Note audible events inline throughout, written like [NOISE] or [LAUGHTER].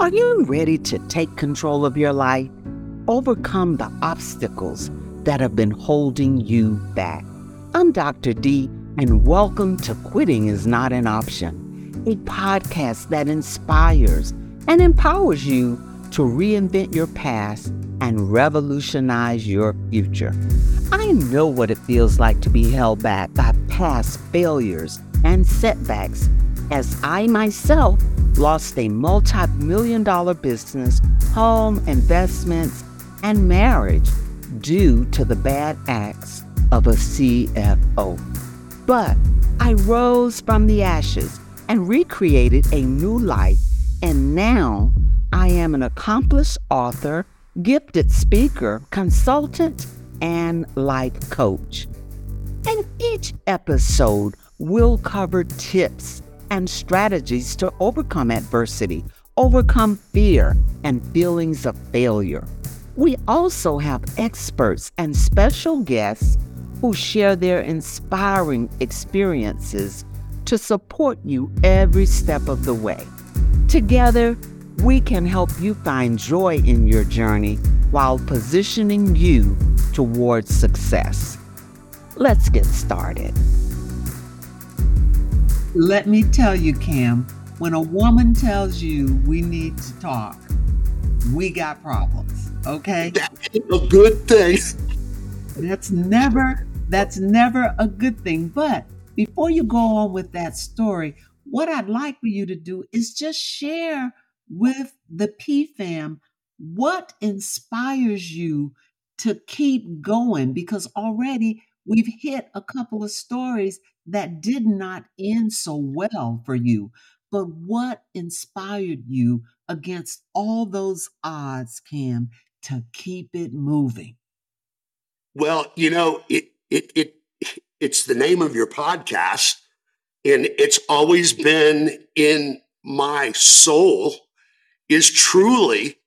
Are you ready to take control of your life? Overcome the obstacles that have been holding you back. I'm Dr. D, and welcome to Quitting is Not an Option, a podcast that inspires and empowers you to reinvent your past and revolutionize your future. I know what it feels like to be held back by past failures and setbacks, as I myself lost a multi million dollar business, home, investments, and marriage due to the bad acts of a CFO. But I rose from the ashes and recreated a new life, and now I am an accomplished author, gifted speaker, consultant, and life coach. And each episode will cover tips and strategies to overcome adversity, overcome fear and feelings of failure. We also have experts and special guests who share their inspiring experiences to support you every step of the way. Together, we can help you find joy in your journey while positioning you towards success. Let's get started. Let me tell you, Cam, when a woman tells you we need to talk, we got problems, okay? That's a good thing. That's never that's never a good thing. But before you go on with that story, what I'd like for you to do is just share with the PFAM what inspires you to keep going because already we've hit a couple of stories that did not end so well for you. But what inspired you against all those odds, Cam, to keep it moving? Well, you know, it it it it's the name of your podcast, and it's always [LAUGHS] been in my soul. Is truly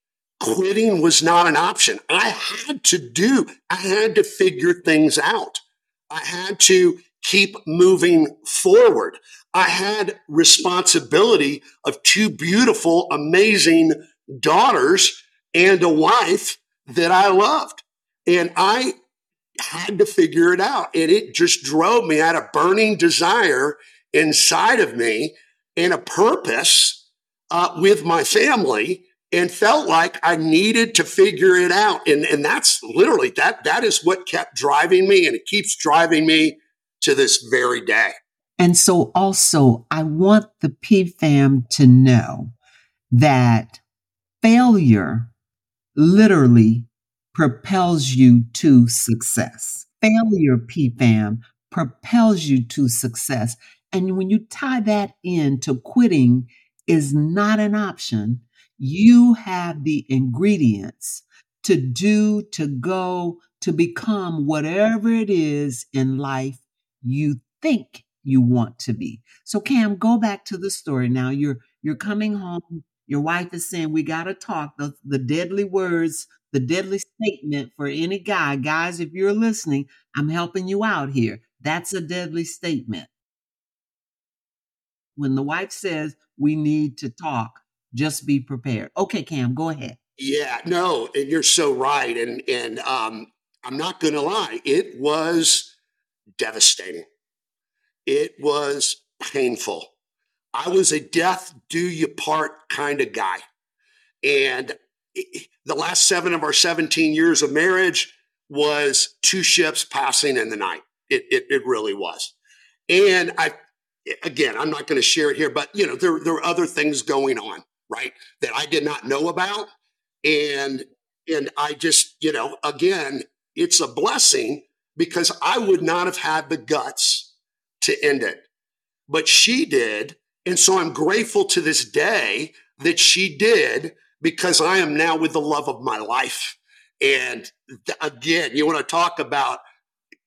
quitting was not an option. I had to do. I had to figure things out. I had to keep moving forward. I had responsibility of two beautiful, amazing daughters and a wife that I loved. And I had to figure it out. And it just drove me. I had a burning desire inside of me and a purpose uh, with my family and felt like I needed to figure it out. And, and that's literally that, that is what kept driving me and it keeps driving me to this very day. And so also, I want the PFAM to know that failure literally propels you to success. Failure, PFAM, propels you to success. And when you tie that into quitting is not an option, you have the ingredients to do, to go, to become whatever it is in life you think you want to be. So Cam, go back to the story now. You're you're coming home. Your wife is saying we got to talk. The, the deadly words, the deadly statement for any guy. Guys, if you're listening, I'm helping you out here. That's a deadly statement. When the wife says we need to talk, just be prepared. Okay, Cam, go ahead. Yeah, no, and you're so right. And and um, I'm not to lie, it was devastating. It was painful. I was a death do you part kind of guy. And the last seven of our 17 years of marriage was two ships passing in the night. It, it, it really was. And I, again, I'm not going to share it here, but you know, there, there were other things going on, right, that I did not know about. And, and I just, you know, again, it's a blessing because I would not have had the guts to end it. But she did. And so I'm grateful to this day that she did because I am now with the love of my life. And again, you want to talk about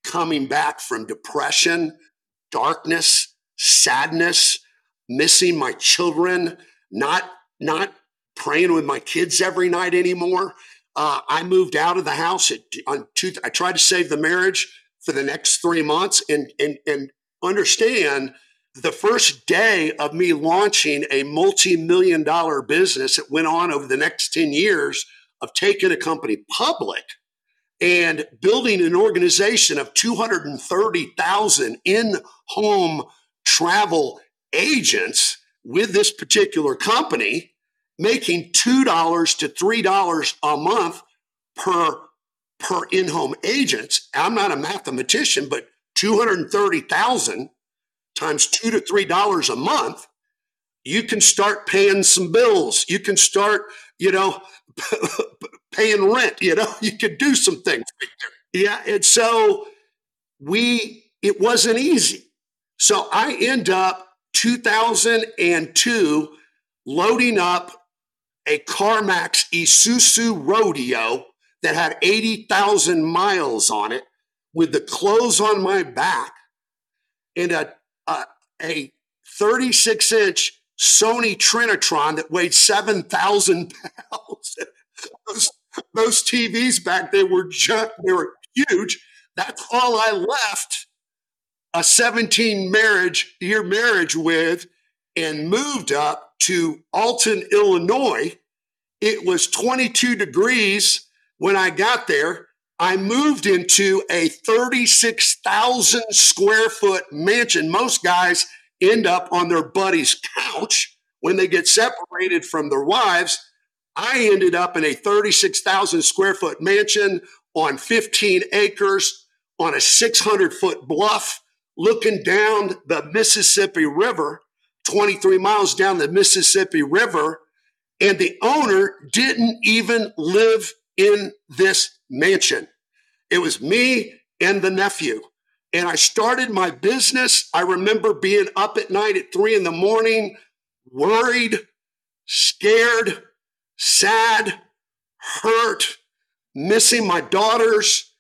coming back from depression, darkness, sadness, missing my children, not, not praying with my kids every night anymore. Uh, I moved out of the house at, on two. I tried to save the marriage for the next three months and and and understand the first day of me launching a multi million dollar business that went on over the next 10 years of taking a company public and building an organization of 230,000 in home travel agents with this particular company, making $2 to $3 a month per, per in home agents. I'm not a mathematician, but 230,000 times two to three dollars a month, you can start paying some bills. You can start, you know, [LAUGHS] paying rent. You know, [LAUGHS] you could do some things. Yeah, and so we it wasn't easy. So I end up 2002 loading up a CarMax Isuzu Rodeo that had 80,000 miles on it with the clothes on my back and a uh, a 36 inch Sony Trinitron that weighed 7,000 pounds. [LAUGHS] those, those TVs back then were just, they were huge. That's all I left a 17 marriage year marriage with and moved up to Alton, Illinois. It was 22 degrees when I got there. I moved into a 36,000 square foot mansion. Most guys end up on their buddy's couch when they get separated from their wives. I ended up in a 36,000 square foot mansion on 15 acres on a 600 foot bluff looking down the Mississippi River, 23 miles down the Mississippi River. And the owner didn't even live in this mansion. It was me and the nephew. And I started my business. I remember being up at night at three in the morning, worried, scared, sad, hurt, missing my daughters,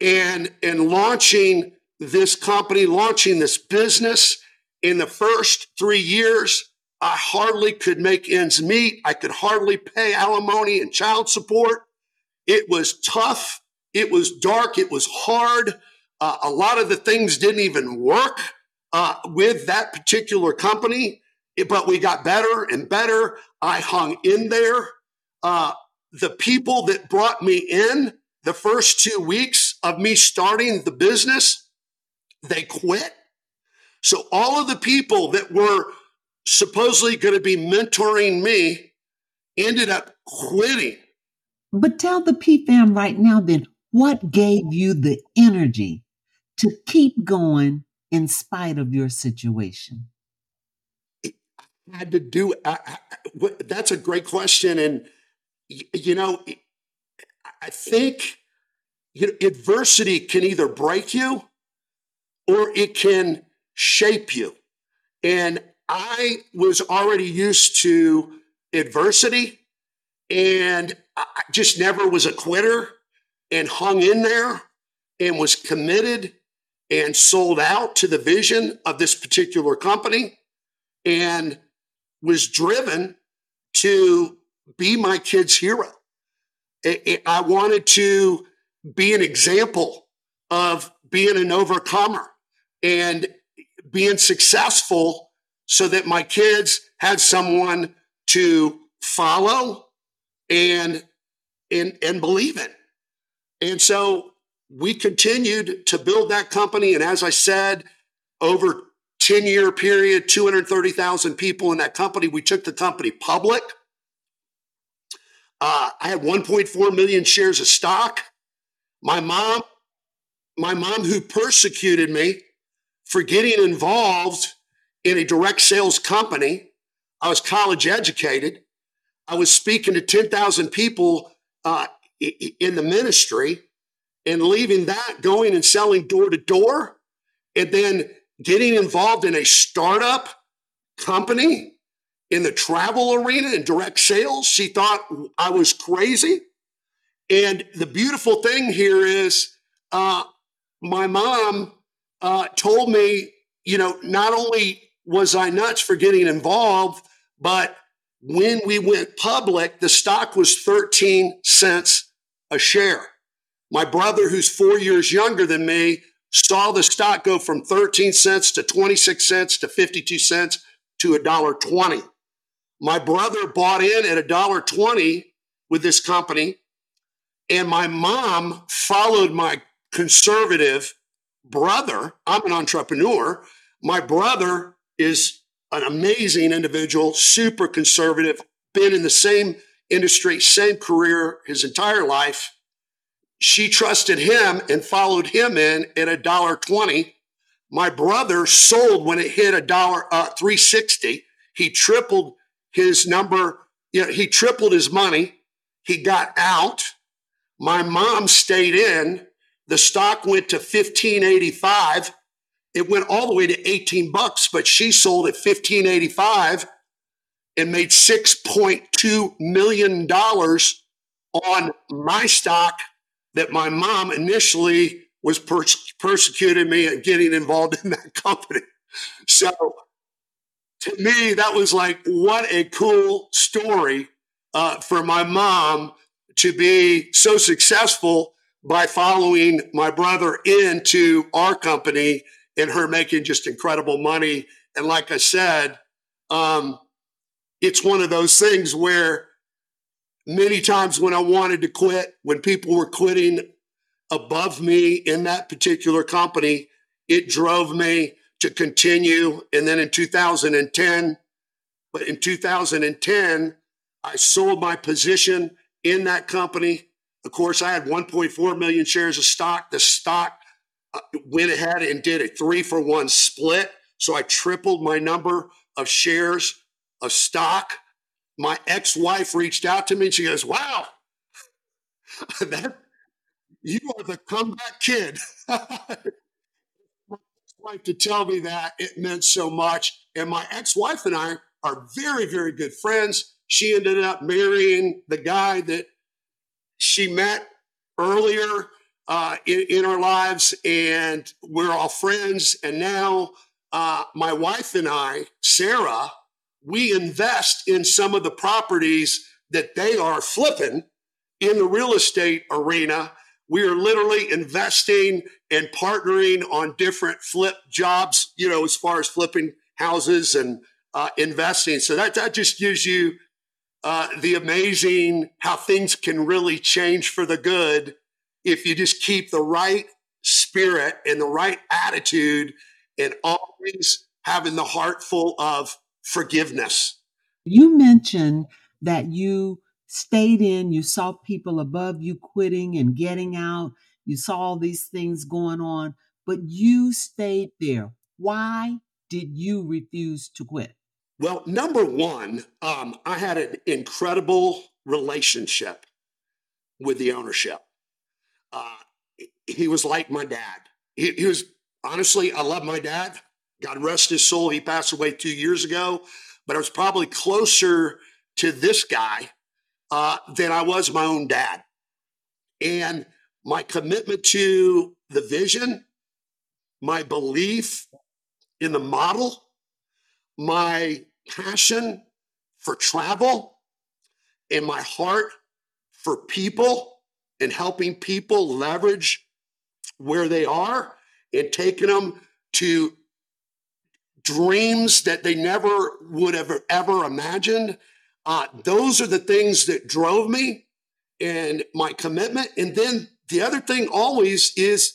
and, and launching this company, launching this business. In the first three years, I hardly could make ends meet. I could hardly pay alimony and child support. It was tough. It was dark. It was hard. Uh, a lot of the things didn't even work uh, with that particular company, but we got better and better. I hung in there. Uh, the people that brought me in the first two weeks of me starting the business, they quit. So all of the people that were supposedly going to be mentoring me ended up quitting. But tell the P fam right now then what gave you the energy to keep going in spite of your situation? I had to do. I, I, that's a great question, and you know, I think you know, adversity can either break you or it can shape you. And I was already used to adversity and I just never was a quitter and hung in there and was committed and sold out to the vision of this particular company and was driven to be my kid's hero. I wanted to be an example of being an overcomer and being successful so that my kids had someone to follow and and and believe in. And so we continued to build that company. And as I said, over 10 year period, 230,000 people in that company. We took the company public. Uh, I had 1.4 million shares of stock. My mom, my mom who persecuted me for getting involved in a direct sales company. I was college educated. I was speaking to 10,000 people uh, in the ministry and leaving that, going and selling door to door, and then getting involved in a startup company in the travel arena and direct sales. She thought I was crazy. And the beautiful thing here is uh, my mom uh, told me, you know, not only was I nuts for getting involved, but when we went public, the stock was 13 cents a share. My brother, who's four years younger than me, saw the stock go from 13 cents to 26 cents to 52 cents to a dollar 20. My brother bought in at a dollar 20 with this company and my mom followed my conservative brother. I'm an entrepreneur. My brother is an amazing individual, super conservative, been in the same industry, same career his entire life. She trusted him and followed him in at a dollar twenty. My brother sold when it hit a dollar uh, three sixty. He tripled his number. You know, he tripled his money. He got out. My mom stayed in. The stock went to 1585. It went all the way to 18 bucks, but she sold at 1585 and made 6.2 million dollars on my stock that my mom initially was pers- persecuting me and getting involved [LAUGHS] in that company. So to me, that was like, what a cool story uh, for my mom to be so successful by following my brother into our company and her making just incredible money. And like I said, um, it's one of those things where many times when I wanted to quit, when people were quitting above me in that particular company, it drove me to continue. And then in 2010, but in 2010, I sold my position in that company. Of course, I had 1.4 million shares of stock. The stock uh, went ahead and did a three for one split. So I tripled my number of shares of stock. My ex wife reached out to me and she goes, Wow, [LAUGHS] that, you are the comeback kid. my [LAUGHS] wife to tell me that it meant so much. And my ex wife and I are very, very good friends. She ended up marrying the guy that she met earlier uh, in, in, our lives, and we're all friends. And now, uh, my wife and I, Sarah, we invest in some of the properties that they are flipping in the real estate arena. We are literally investing and partnering on different flip jobs, you know, as far as flipping houses and uh, investing. So that, that just gives you uh, the amazing how things can really change for the good if you just keep the right spirit and the right attitude and always having the heart full of forgiveness. You mentioned that you stayed in, you saw people above you quitting and getting out, you saw all these things going on, but you stayed there. Why did you refuse to quit? Well, number one, um, I had an incredible relationship with the ownership. Uh, he was like my dad. He, he, was honestly, I love my dad. God rest his soul. He passed away two years ago, but I was probably closer to this guy uh, than I was my own dad. And my commitment to the vision, my belief in the model, my passion for travel and my heart for people and helping people leverage where they are and taking them to dreams that they never would have ever imagined. Uh, those are the things that drove me and my commitment. And then the other thing always is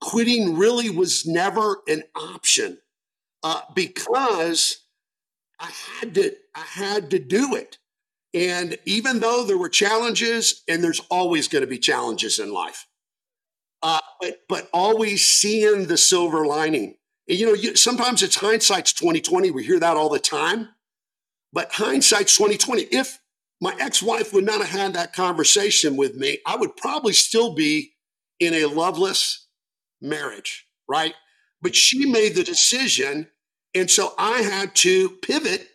quitting really was never an option uh, because I had to I had to do it. And even though there were challenges, and there's always going to be challenges in life, uh, but but always seeing the silver lining. And, you know, you, sometimes it's hindsight's 2020. We hear that all the time, but hindsight's 2020. If my ex-wife would not have had that conversation with me, I would probably still be in a loveless marriage, right? But she made the decision and so I had to pivot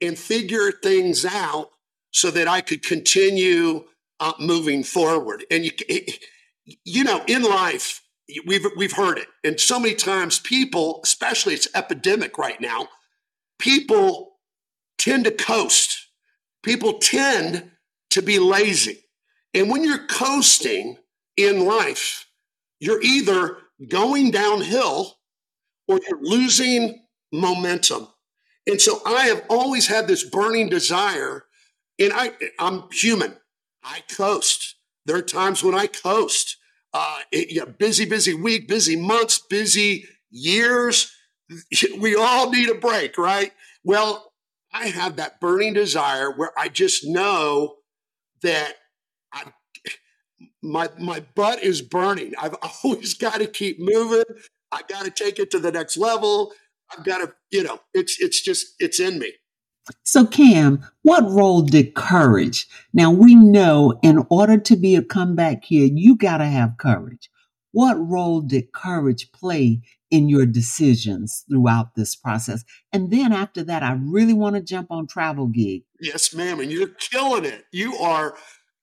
and figure things out so that I could continue uh, moving forward. And you, you know, in life, we've we've heard it, and so many times people, especially it's epidemic right now, people tend to coast. People tend to be lazy, and when you're coasting in life, you're either going downhill or you're losing momentum. And so I have always had this burning desire, and I, I'm human. I coast. There are times when I coast. Uh, it, you know, busy, busy week, busy months, busy years. [LAUGHS] We all need a break, right? Well, I have that burning desire where I just know that I, my my butt is burning. I've [LAUGHS] always got to keep moving. I got to take it to the next level. I've got to, you know, it's it's just it's in me. So, Cam, what role did courage? Now, we know in order to be a comeback kid, you got to have courage. What role did courage play in your decisions throughout this process? And then after that, I really want to jump on travel gig. Yes, ma'am. And you're killing it. You are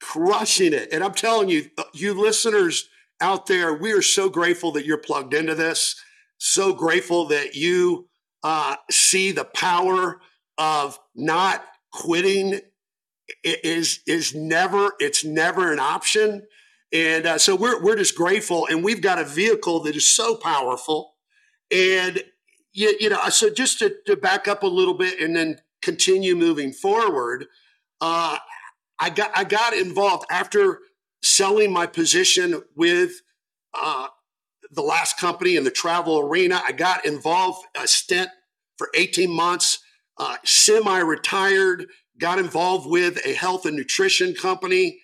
crushing it. And I'm telling you, uh, you listeners out there, we are so grateful that you're plugged into this. So grateful that you uh, see the power of not quitting. Is is never it's never an option. And uh, so we're we're just grateful. And we've got a vehicle that is so powerful. And you, you know so just to, to back up a little bit and then continue moving forward uh, i got i got involved after selling my position with uh, the last company in the travel arena i got involved a stint for 18 months uh, semi retired, got involved with a health and nutrition company.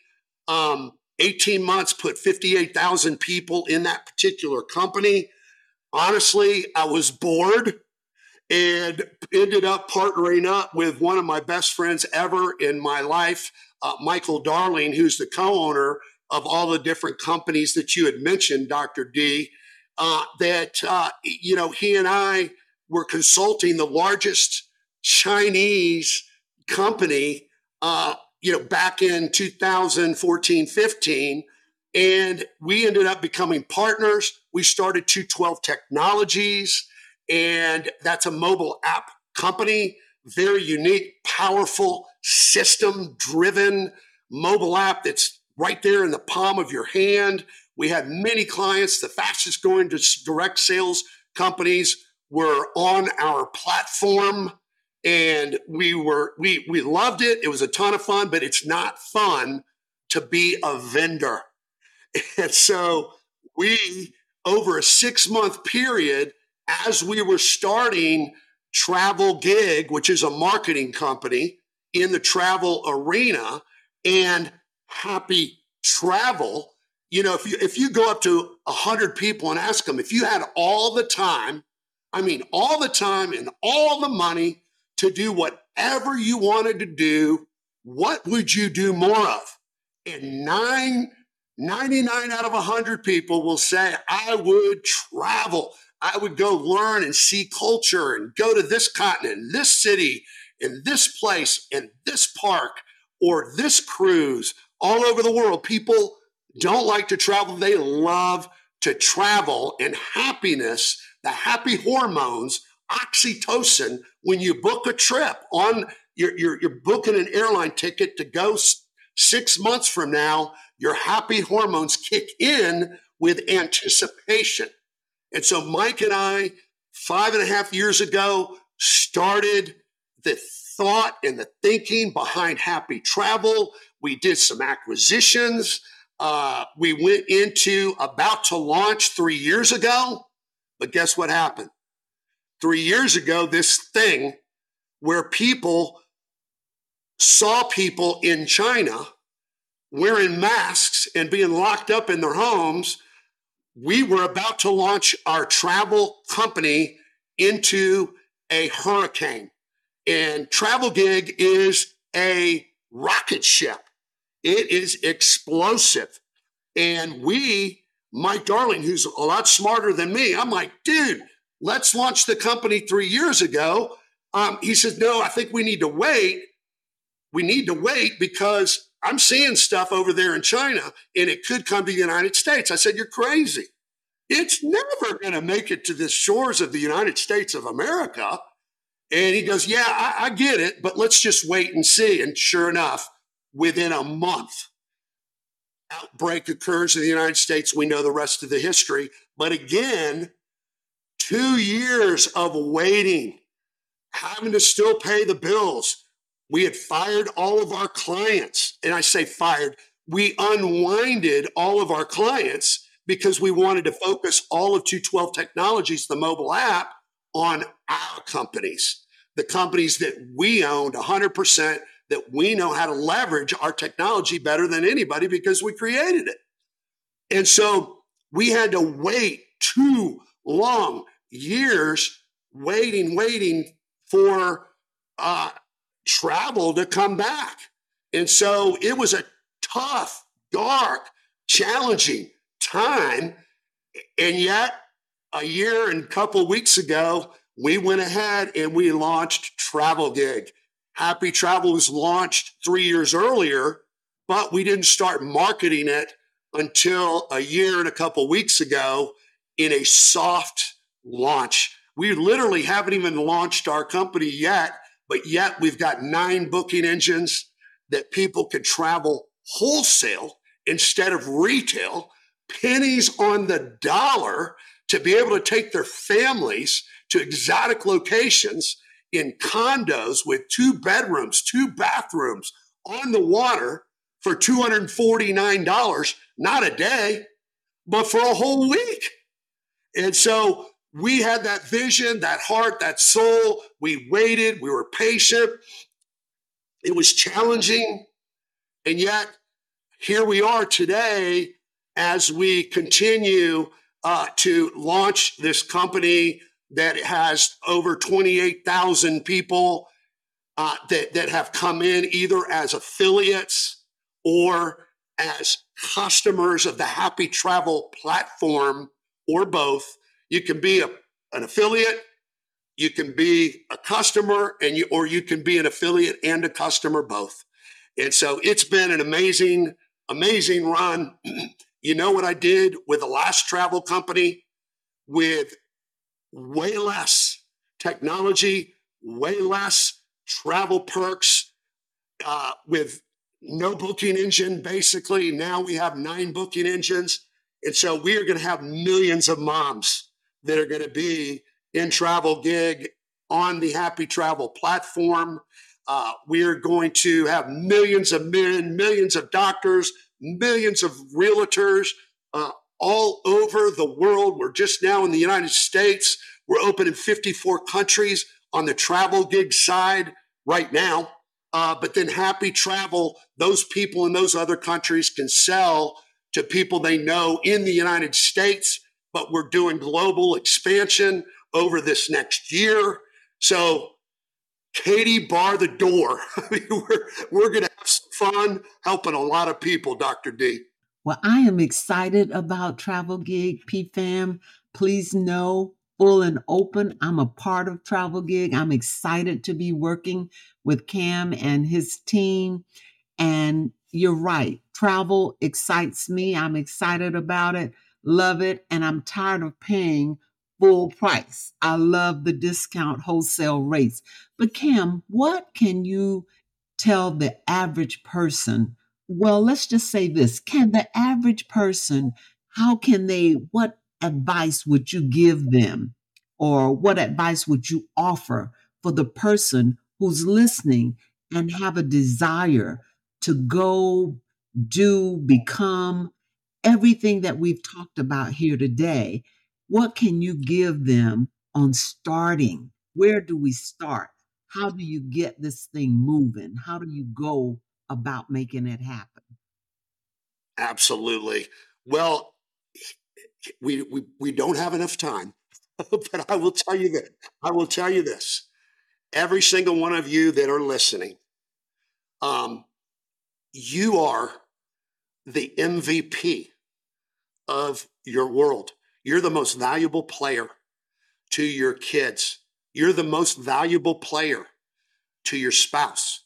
Um, 18 months, put 58,000 people in that particular company. Honestly, I was bored and ended up partnering up with one of my best friends ever in my life, uh, Michael Darling, who's the co owner of all the different companies that you had mentioned, Dr. D. Uh, that, uh, you know, he and I were consulting the largest Chinese company, uh, you know, back in 2014, 15. And we ended up becoming partners. We started 212 Technologies, and that's a mobile app company, very unique, powerful, system driven mobile app that's right there in the palm of your hand. We had many clients, the fastest growing direct sales companies were on our platform and we were we we loved it. It was a ton of fun, but it's not fun to be a vendor. [LAUGHS] And so we over a 6-month period as we were starting Travel Gig, which is a marketing company in the travel arena and Happy Travel, you know, if you if you go up to a 100 people and ask them if you had all the time, I mean all the time and all the money to do whatever you wanted to do, what would you do more of? And nine, 99 out of 100 people will say, I would travel. I would go learn and see culture and go to this continent, this city, in this place, in this park, or this cruise all over the world. People don't like to travel, they love to travel, and happiness, the happy hormones oxytocin. When you book a trip on you're, you're, you're booking an airline ticket to go six months from now your happy hormones kick in with anticipation. And so mike and i five and a half years ago started the thought and the thinking behind happy travel. We did some acquisitions uh, we went into about to launch three years ago but guess what happened three years ago this thing where people saw people in China wearing masks and being locked up in their homes. We were about to launch our travel company into a hurricane. And Travel Gig is a rocket ship, it is explosive. And we, Mike Darling, who's a lot smarter than me, I'm like, dude, let's launch the company three years ago. Um, he says, no, I think we need to wait. We need to wait because I'm seeing stuff over there in China and it could come to the United States. I said, you're crazy. It's never going to make it to the shores of the United States of America. And he goes, yeah, I, I get it, but let's just wait and see. And sure enough, within a month, outbreak occurs in the United States, we know the rest of the history. But again, two years of waiting, having to still pay the bills. We had fired all of our clients. And I say fired, we unwinded all of our clients because we wanted to focus all of 212 Technologies, the mobile app, on our companies, the companies that we owned 100%, that we know how to leverage our technology better than anybody because we created it. And so we had to wait two long years waiting, waiting for uh, travel to come back. And so it was a tough, dark, challenging time. And yet, a year and a couple weeks ago, we went ahead and we launched Travel Gig. Happy Travel was launched three years earlier, but we didn't start marketing it until a year and a couple weeks ago in a soft launch. We literally haven't even launched our company yet, but yet we've got nine booking engines that people can travel wholesale instead of retail, pennies on the dollar to be able to take their families to exotic locations in condos with two bedrooms, two bathrooms on the water for $249, not a day, but for a whole week. And so we had that vision, that heart, that soul. We waited, we were patient. It was challenging. And yet, here we are today as we continue uh, to launch this company that has over 28,000 people uh, that, that have come in either as affiliates or as customers of the Happy Travel platform or both. You can be a, an affiliate, you can be a customer, and you or you can be an affiliate and a customer both. And so it's been an amazing, amazing run. [CLEARS THROAT] you know what I did with the last travel company with way less technology, way less travel perks, uh, with no booking engine, basically. Now we have nine booking engines. And so we are going to have millions of moms that are going to be in Travel Gig on the Happy Travel platform. Uh, we are going to have millions of men, millions of doctors, millions of realtors uh, all over the world. We're just now in the United States. We're open in 54 countries on the travel gig side right now. Uh, but then Happy Travel, those people in those other countries can sell to people they know in the United States but we're doing global expansion over this next year. So, Katie, bar the door. [LAUGHS] we're we're going to have some fun helping a lot of people, Dr. D. Well, I am excited about Travel Gig PFAM. Please know, full and open, I'm a part of Travel Gig. I'm excited to be working with Cam and his team. And you're right, travel excites me. I'm excited about it love it, and I'm tired of paying full price. I love the discount wholesale rates. But Cam, what can you tell the average person? Well, let's just say this. Can the average person, how can they, what advice would you give them? Or what advice would you offer for the person who's listening and have a desire to go do, become, everything that we've talked about here today, what can you give them on starting? Where do we start? How do you get this thing moving? How do you go about making it happen? Absolutely. Well, we we, we don't have enough time, [LAUGHS] but I will tell you that I will tell you this. Every single one of you that are listening, um, you are the MVP of your world. You're the most valuable player to your kids. You're the most valuable player to your spouse,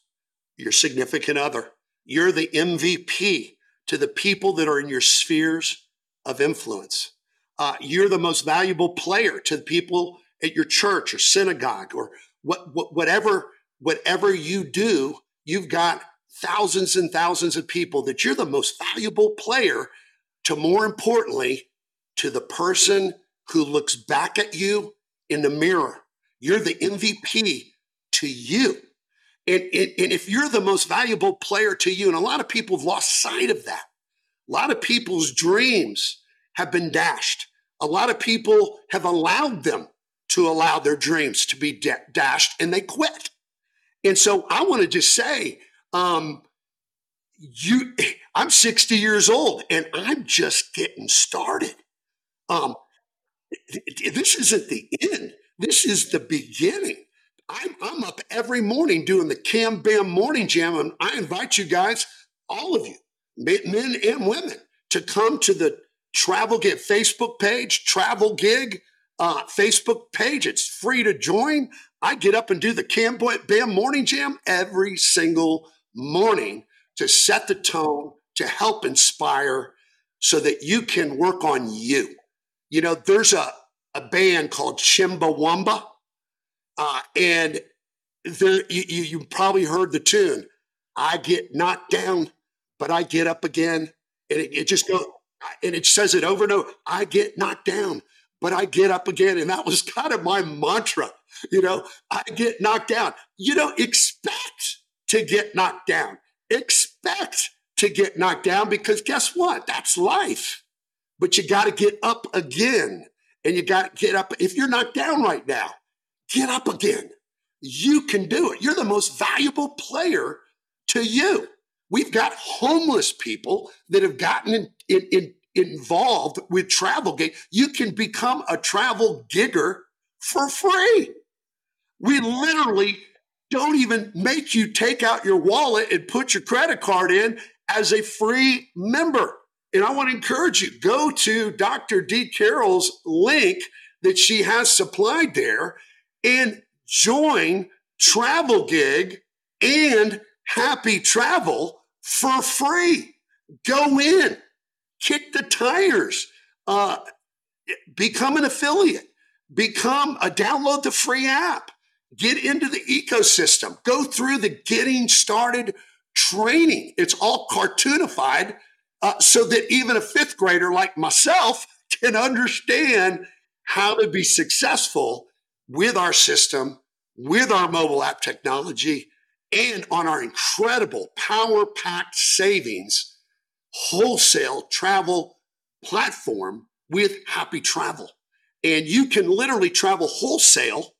your significant other. You're the MVP to the people that are in your spheres of influence. Uh, you're the most valuable player to the people at your church or synagogue or what, what, whatever whatever you do. You've got thousands and thousands of people that you're the most valuable player to more importantly, to the person who looks back at you in the mirror. You're the MVP to you. And, and, and, if you're the most valuable player to you, and a lot of people have lost sight of that, a lot of people's dreams have been dashed. A lot of people have allowed them to allow their dreams to be da- dashed and they quit. And so I want to just say, um, you, [LAUGHS] I'm 60 years old and I'm just getting started. Um, this isn't the end. This is the beginning. I'm, I'm up every morning doing the Cam Bam Morning Jam, and I invite you guys, all of you, men and women, to come to the Travel Gig Facebook page, Travel Gig uh, Facebook page. It's free to join. I get up and do the Cam Bam Morning Jam every single morning to set the tone, to help inspire, so that you can work on you. You know, there's a, a band called Chumbawamba, uh, and there, you, you, probably heard the tune. I get knocked down, but I get up again. And it, it just goes, and it says it over and over. I get knocked down, but I get up again. And that was [LAUGHS] kind of my mantra. You know, I get knocked down. You don't expect to get knocked down. Expect to get knocked down because guess what? That's life. But you got to get up again. And you got to get up. If you're knocked down right now, get up again. You can do it. You're the most valuable player to you. We've got homeless people that have gotten in, in, in, involved with travel gig. You can become a travel gigger for free. We literally don't even make you take out your wallet and put your credit card in as a free member. And I want to encourage you go to Dr. D. Carroll's link that she has supplied there and join Travel Gig and Happy Travel for free. Go in, kick the tires, uh, become an affiliate, become a download the free app, get into the ecosystem, go through the getting started training. It's all cartoonified uh, so that even a fifth grader like myself can understand how to be successful with our system, with our mobile app technology, and on our incredible power packed savings wholesale travel platform with Happy Travel. And you can literally travel wholesale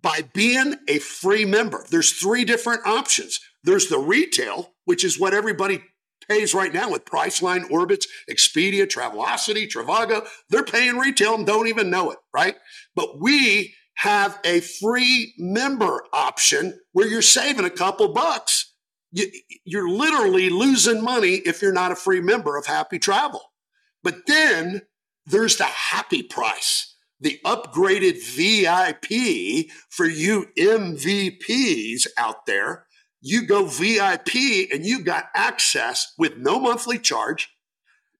by being a free member. There's three different options. There's the retail, which is what everybody pays right now with Priceline, Orbitz, Expedia, Travelocity, Trivago. They're paying retail and don't even know it, right? But we have a free member option where you're saving a couple bucks. You, you're literally losing money if you're not a free member of Happy Travel. But then there's the happy price, the upgraded VIP for you MVPs out there you go VIP and you got access with no monthly charge.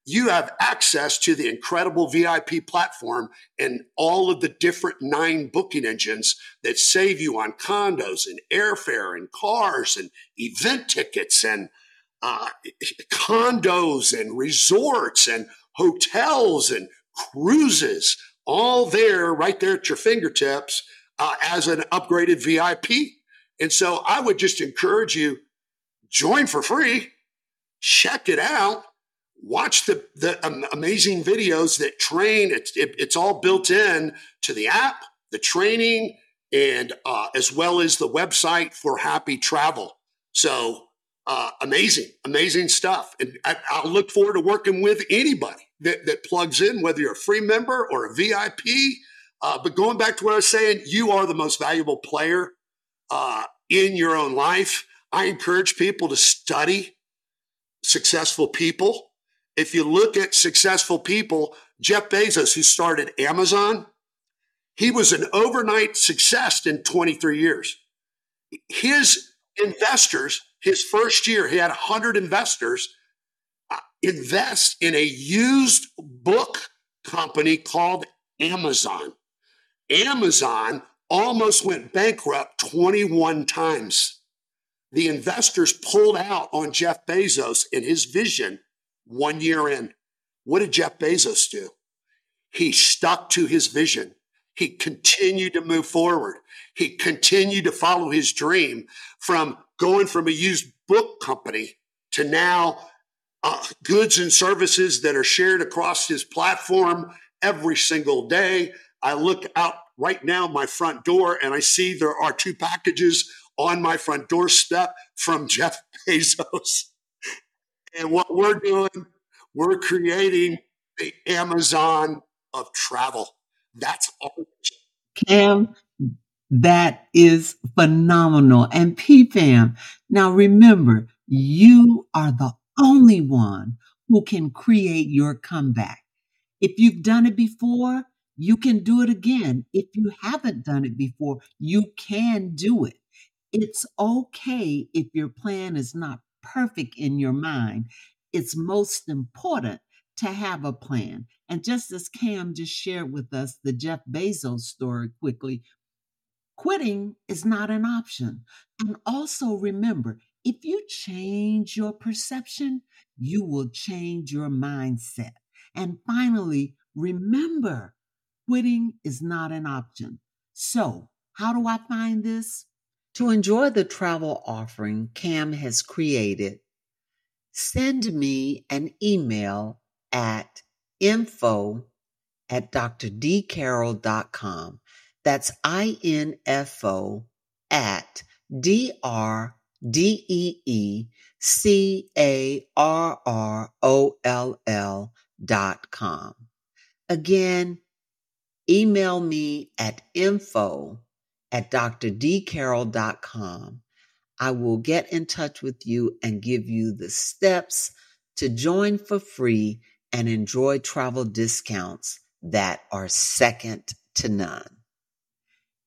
You have access to the incredible VIP platform and all of the different nine booking engines that save you on condos and airfare and cars and event tickets and uh, condos and resorts and hotels and cruises, all there, right there at your fingertips uh, as an upgraded VIP. And so I would just encourage you join for free, check it out, watch the, the um, amazing videos that train. It's, it, it's all built in to the app, the training, and uh, as well as the website for Happy Travel. So uh, amazing, amazing stuff. And I, will look forward to working with anybody that, that plugs in, whether you're a free member or a VIP. Uh, but going back to what I was saying, you are the most valuable player uh, in your own life. I encourage people to study successful people. If you look at successful people, Jeff Bezos, who started Amazon, he was an overnight success in 23 years. His investors, his first year, he had 100 investors uh, invest in a used book company called Amazon. Amazon almost went bankrupt 21 times. the investors pulled out on Jeff Bezos and his vision one year in. What did Jeff Bezos do? He stuck to his vision. He continued to move forward. He continued to follow his dream from going from a used book company to now uh, goods and services that are shared across his platform every single day. I look out right now my front door and I see there are two packages on my front doorstep from [LAUGHS] Jeff Bezos. And what we're doing, we're creating the Amazon of travel. That's all. Cam, that is phenomenal. And PFAM, now remember, you are the only one who can create your comeback. If you've done it before, you can do it again. If you haven't done it before, you can do it. It's okay if your plan is not perfect in your mind. It's most important to have a plan. And just as Cam just shared with us the Jeff Bezos story quickly, quitting is not an option. And also remember, if you change your perception, you will change your mindset. And finally, remember, quitting is not an option. So, how do I find this? To enjoy the travel offering Cam has created, send me an email at info at drdeecarroll.com. That's I N F O at D R D E E C A R R O L L dot com. Again, email me at info at drdeecarroll.com. I will get in touch with you and give you the steps to join for free and enjoy travel discounts that are second to none.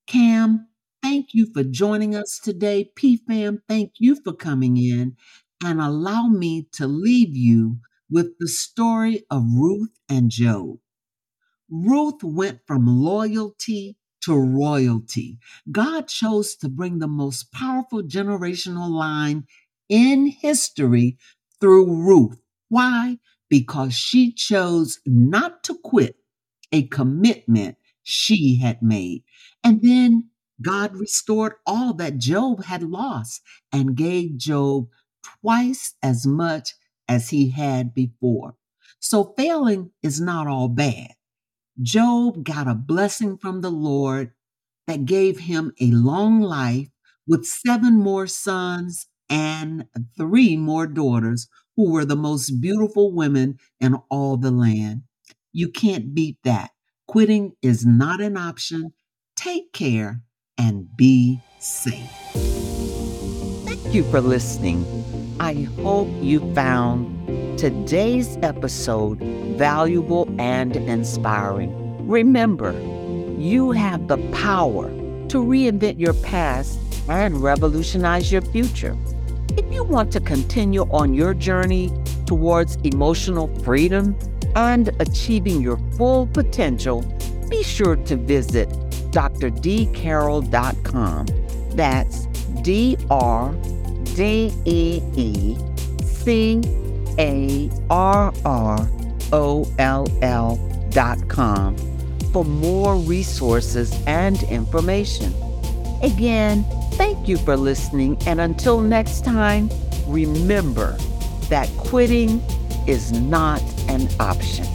Cam, thank you for joining us today. PFAM, thank you for coming in and allow me to leave you with the story of Ruth and Job. Ruth went from loyalty to royalty. God chose to bring the most powerful generational line in history through Ruth. Why? Because she chose not to quit a commitment she had made. And then God restored all that Job had lost and gave Job twice as much as he had before. So failing is not all bad. Job got a blessing from the Lord that gave him a long life with seven more sons and three more daughters who were the most beautiful women in all the land. You can't beat that. Quitting is not an option. Take care and be safe. Thank you for listening. I hope you found today's episode valuable and inspiring. Remember, you have the power to reinvent your past and revolutionize your future. If you want to continue on your journey towards emotional freedom and achieving your full potential, be sure to visit drdeecarroll.com. That's D R D E E C A R R O L L dot com for more resources and information. Again, thank you for listening, and until next time, remember that quitting is not an option.